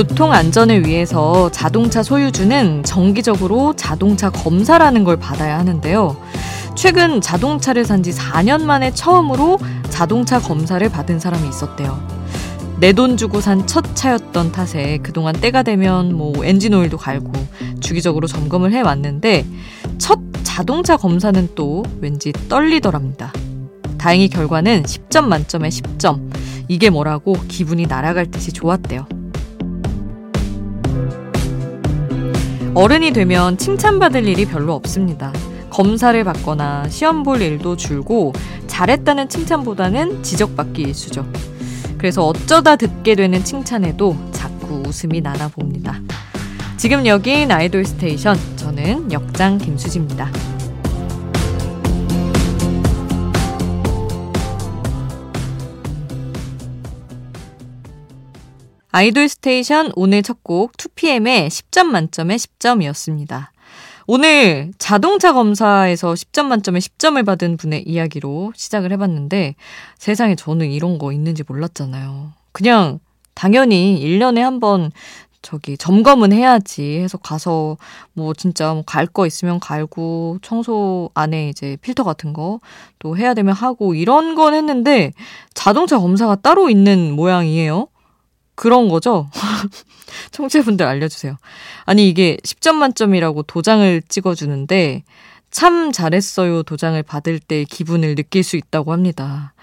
교통 안전을 위해서 자동차 소유주는 정기적으로 자동차 검사라는 걸 받아야 하는데요. 최근 자동차를 산 지 4년 만에 처음으로 자동차 검사를 받은 사람이 있었대요. 내돈 주고 산 첫 차였던 탓에 그동안 때가 되면 뭐 엔진 오일도 갈고 주기적으로 점검을 해 왔는데 첫 자동차 검사는 또 왠지 떨리더랍니다. 다행히 결과는 10점 만점에 10점. 이게 뭐라고 기분이 날아갈 듯이 좋았대요. 어른이 되면 칭찬받을 일이 별로 없습니다. 검사를 받거나 시험 볼 일도 줄고 잘했다는 칭찬보다는 지적받기 일수죠. 그래서 어쩌다 듣게 되는 칭찬에도 자꾸 웃음이 나나 봅니다. 지금 여긴 아이돌 스테이션. 저는 역장 김수지입니다. 아이돌 스테이션 오늘 첫 곡 2PM의 10점 만점에 10점이었습니다. 오늘 자동차 검사에서 10점 만점에 10점을 받은 분의 이야기로 시작을 해봤는데 세상에 저는 이런 거 있는지 몰랐잖아요. 그냥 당연히 1년에 한 번 저기 점검은 해야지 해서 가서 뭐 진짜 뭐 갈 거 있으면 갈고 청소 안에 이제 필터 같은 거 또 해야 되면 하고 이런 건 했는데 자동차 검사가 따로 있는 모양이에요. 그런 거죠? 청취자분들 알려주세요. 아니, 이게 10점 만점이라고 도장을 찍어주는데, 참 잘했어요 도장을 받을 때 기분을 느낄 수 있다고 합니다.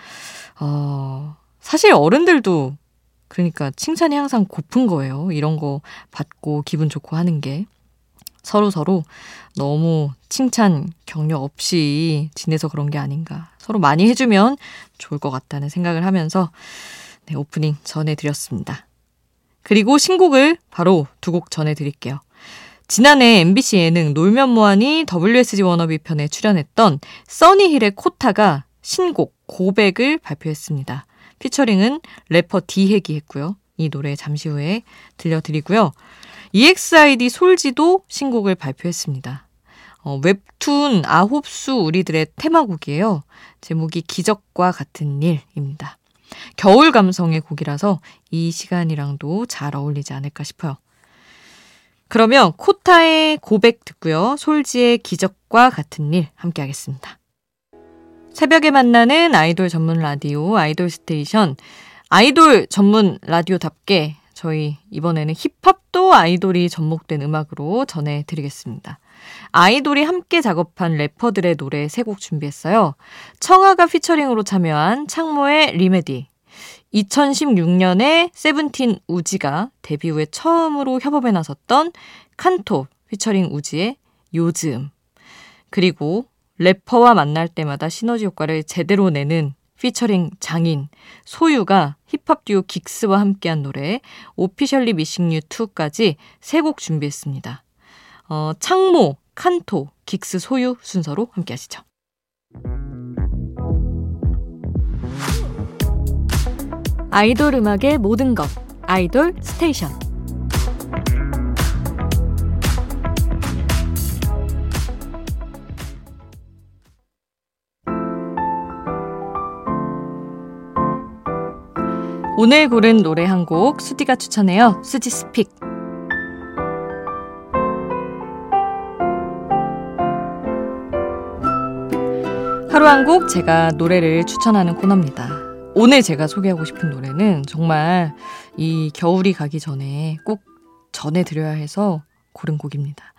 어, 사실 어른들도, 그러니까 칭찬이 항상 고픈 거예요. 이런 거 받고 기분 좋고 하는 게. 서로 서로 너무 칭찬 격려 없이 지내서 그런 게 아닌가. 서로 많이 해주면 좋을 것 같다는 생각을 하면서 네, 오프닝 전해드렸습니다. 그리고 신곡을 바로 두 곡 전해드릴게요. 지난해 MBC 예능 놀면 뭐하니 WSG 워너비 편에 출연했던 써니힐의 코타가 신곡 고백을 발표했습니다. 피처링은 래퍼 디핵이 했고요. 이 노래 잠시 후에 들려드리고요. EXID 솔지도 신곡을 발표했습니다. 어, 웹툰 아홉 수 우리들의 테마곡이에요. 제목이 기적과 같은 일입니다. 겨울 감성의 곡이라서 이 시간이랑도 잘 어울리지 않을까 싶어요. 그러면 코타의 고백 듣고요. 솔지의 기적과 같은 일 함께 하겠습니다. 새벽에 만나는 아이돌 전문 라디오 Idol Station 아이돌 전문 라디오답게 저희 이번에는 힙합과 아이돌이 접목된 음악으로 전해드리겠습니다. 아이돌이 함께 작업한 래퍼들의 노래 세 곡 준비했어요. 청하가 피처링으로 참여한 창모의 Remedy. 2016년에 세븐틴 우지가 데뷔 후에 처음으로 협업에 나섰던 칸토 피처링 우지의 요즘. 그리고 래퍼와 만날 때마다 시너지 효과를 제대로 내는 피처링 장인 소유가 힙합 듀오 긱스와 함께한 노래 Officially Missing You, Too까지 세 곡 준비했습니다. 어, 창모, 칸토, 긱스 소유 순서로 함께 하시죠. 아이돌 음악의 모든 것 아이돌 스테이션 오늘 고른 노래 한 곡 수디가 추천해요. 수디's pick 하루 한 곡 제가 노래를 추천하는 코너입니다. 오늘 제가 소개하고 싶은 노래는 정말 이 겨울이 가기 전에 꼭 전해드려야 해서 고른 곡입니다.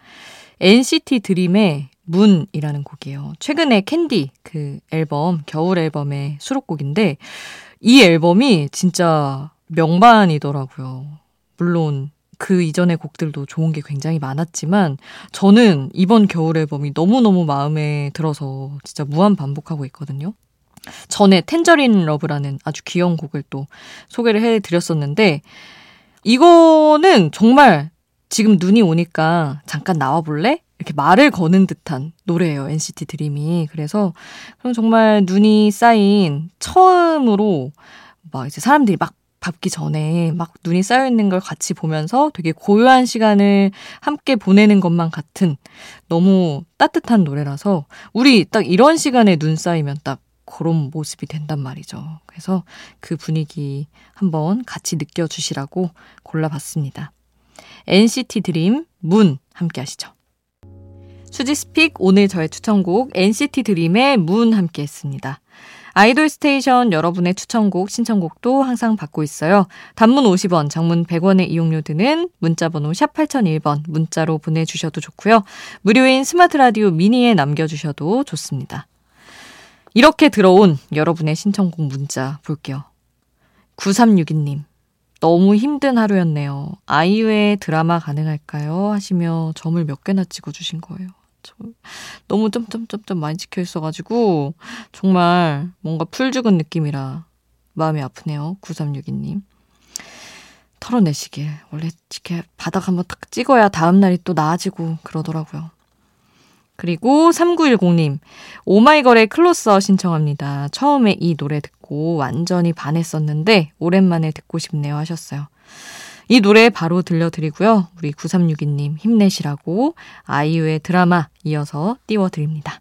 NCT 드림의 Moon이라는 곡이에요. 최근에 캔디 그 앨범, 겨울 앨범의 수록곡인데 이 앨범이 진짜 명반이더라고요. 물론 그 이전의 곡들도 좋은 게 굉장히 많았지만 저는 이번 겨울 앨범이 너무너무 마음에 들어서 진짜 무한 반복하고 있거든요. 전에 텐저린 러브라는 아주 귀여운 곡을 또 소개를 해 드렸었는데 이거는 정말 지금 눈이 오니까 잠깐 나와 볼래? 이렇게 말을 거는 듯한 노래예요. NCT 드림이. 그래서 그럼 정말 눈이 쌓인 처음으로 막 이제 사람들이 막 밟기 전에 막 눈이 쌓여 있는 걸 같이 보면서 되게 고요한 시간을 함께 보내는 것만 같은 너무 따뜻한 노래라서 우리 딱 이런 시간에 눈 쌓이면 딱 그런 모습이 된단 말이죠. 그래서 그 분위기 한번 같이 느껴주시라고 골라봤습니다. NCT 드림 문 함께 하시죠. 수디's pick 오늘 저의 추천곡 NCT 드림의 Moon 함께 했습니다. Idol Station 여러분의 추천곡, 신청곡도 항상 받고 있어요. 단문 50원, 장문 100원의 이용료 드는 문자번호 샵 8001번 문자로 보내주셔도 좋고요. 무료인 스마트 라디오 미니에 남겨주셔도 좋습니다. 이렇게 들어온 여러분의 신청곡 문자 볼게요. 9362님. 너무 힘든 하루였네요. 아이유의 드라마 가능할까요? 하시며 점을 몇 개나 찍어주신 거예요. 너무 점점점점 많이 찍혀 있어가지고 정말 뭔가 풀 죽은 느낌이라 마음이 아프네요. 9362님. 털어내시길. 원래 이렇게 바닥 한번 탁 찍어야 다음날이 또 나아지고 그러더라고요. 그리고 3910님, 오마이걸의 클로서 신청합니다. 처음에 이 노래 듣고 완전히 반했었는데, 오랜만에 듣고 싶네요 하셨어요. 이 노래 바로 들려드리고요. 우리 9362님 힘내시라고 아이유의 드라마 이어서 띄워드립니다.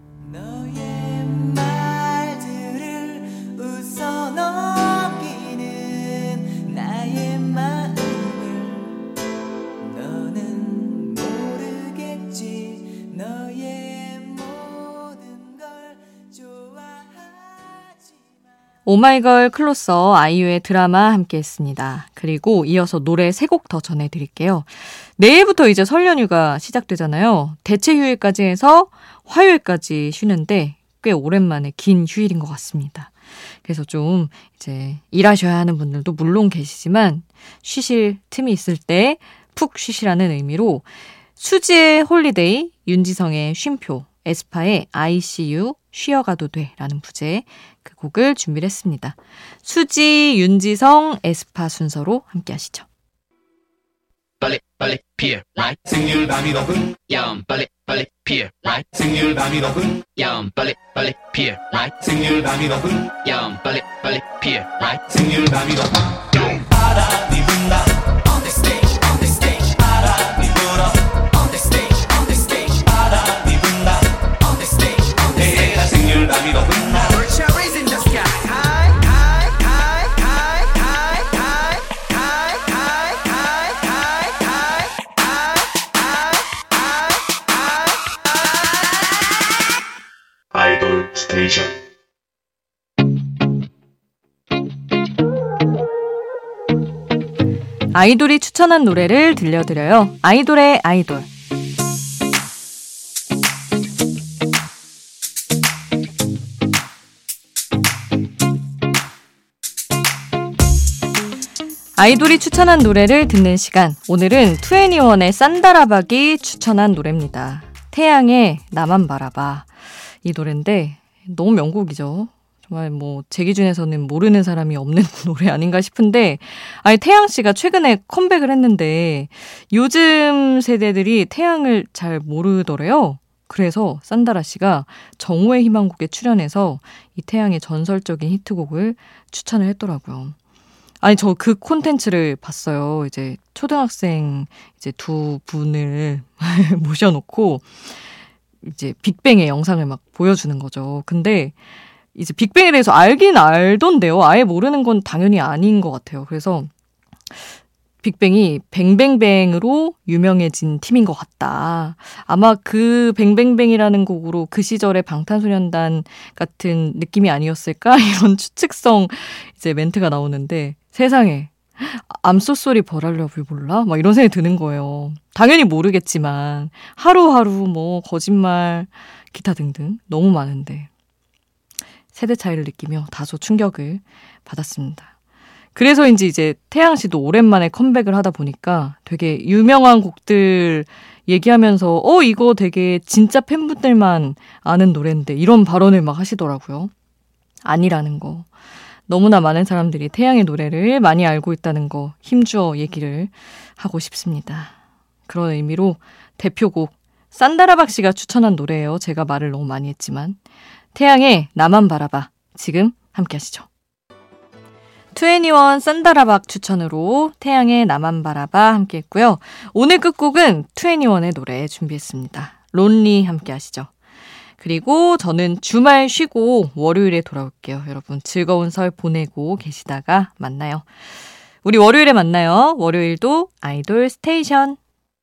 오마이걸 클로서 아이유의 드라마 함께 했습니다. 그리고 이어서 노래 세 곡 더 전해드릴게요. 내일부터 이제 설 연휴가 시작되잖아요. 대체 휴일까지 해서 화요일까지 쉬는데 꽤 오랜만에 긴 휴일인 것 같습니다. 그래서 좀 이제 일하셔야 하는 분들도 물론 계시지만 쉬실 틈이 있을 때 푹 쉬시라는 의미로 수지의 Holiday, 윤지성의 쉼표, 에스파의 ICU 쉬어가도 돼 라는 부제 그 곡을 준비를 했습니다. 수지, 윤지성, 에스파 순서로 함께 하시죠. 빨리 빨리 피어 라이 생률 밤이 높은 야음 빨리 빨리 피어 라이 생률 밤이 높은 야음 빨리 빨리 피어 라이 생률 밤이 높은 야음 빨리 빨리 피어 라이 생률 밤이 높은 바람이 아이돌이 추천한 노래를 들려드려요. 아이돌의 아이돌. 아이돌이 추천한 노래를 듣는 시간. 오늘은 투애니원의 산다라박이 추천한 노래입니다. 태양의 나만 바라봐. 이 노래인데 너무 명곡이죠. 정말 뭐 제 기준에서는 모르는 사람이 없는 노래 아닌가 싶은데 아니 태양 씨가 최근에 컴백을 했는데 요즘 세대들이 태양을 잘 모르더래요. 그래서 산다라 씨가 정오의 희망곡에 출연해서 이 태양의 전설적인 히트곡을 추천을 했더라고요. 아니 저 그 콘텐츠를 봤어요. 이제 초등학생 이제 두 분을 모셔놓고 이제 빅뱅의 영상을 막 보여주는 거죠. 근데 이제 빅뱅에 대해서 알긴 알던데요. 아예 모르는 건 당연히 아닌 것 같아요. 그래서 빅뱅이 뱅뱅뱅으로 유명해진 팀인 것 같다. 아마 그 뱅뱅뱅이라는 곡으로 그 시절의 방탄소년단 같은 느낌이 아니었을까? 이런 추측성 이제 멘트가 나오는데 세상에 암소소리 버랄러블 몰라? 막 이런 생각이 드는 거예요. 당연히 모르겠지만 하루하루 뭐 거짓말 기타 등등 너무 많은데 세대 차이를 느끼며 다소 충격을 받았습니다. 그래서인지 이제 태양 씨도 오랜만에 컴백을 하다 보니까 되게 유명한 곡들 얘기하면서 어 이거 되게 진짜 팬분들만 아는 노래인데 이런 발언을 막 하시더라고요. 아니라는 거. 너무나 많은 사람들이 태양의 노래를 많이 알고 있다는 거 힘주어 얘기를 하고 싶습니다. 그런 의미로 대표곡 산다라박 씨가 추천한 노래예요. 제가 말을 너무 많이 했지만 태양의 나만 바라봐 지금 함께 하시죠. 21 산다라박 추천으로 태양의 나만 바라봐 함께 했고요. 오늘 끝곡은 21의 노래 준비했습니다. 론리 함께 하시죠. 그리고 저는 주말 쉬고 월요일에 돌아올게요. 여러분 즐거운 설 보내고 계시다가 만나요. 우리 월요일에 만나요. 월요일도 아이돌 스테이션.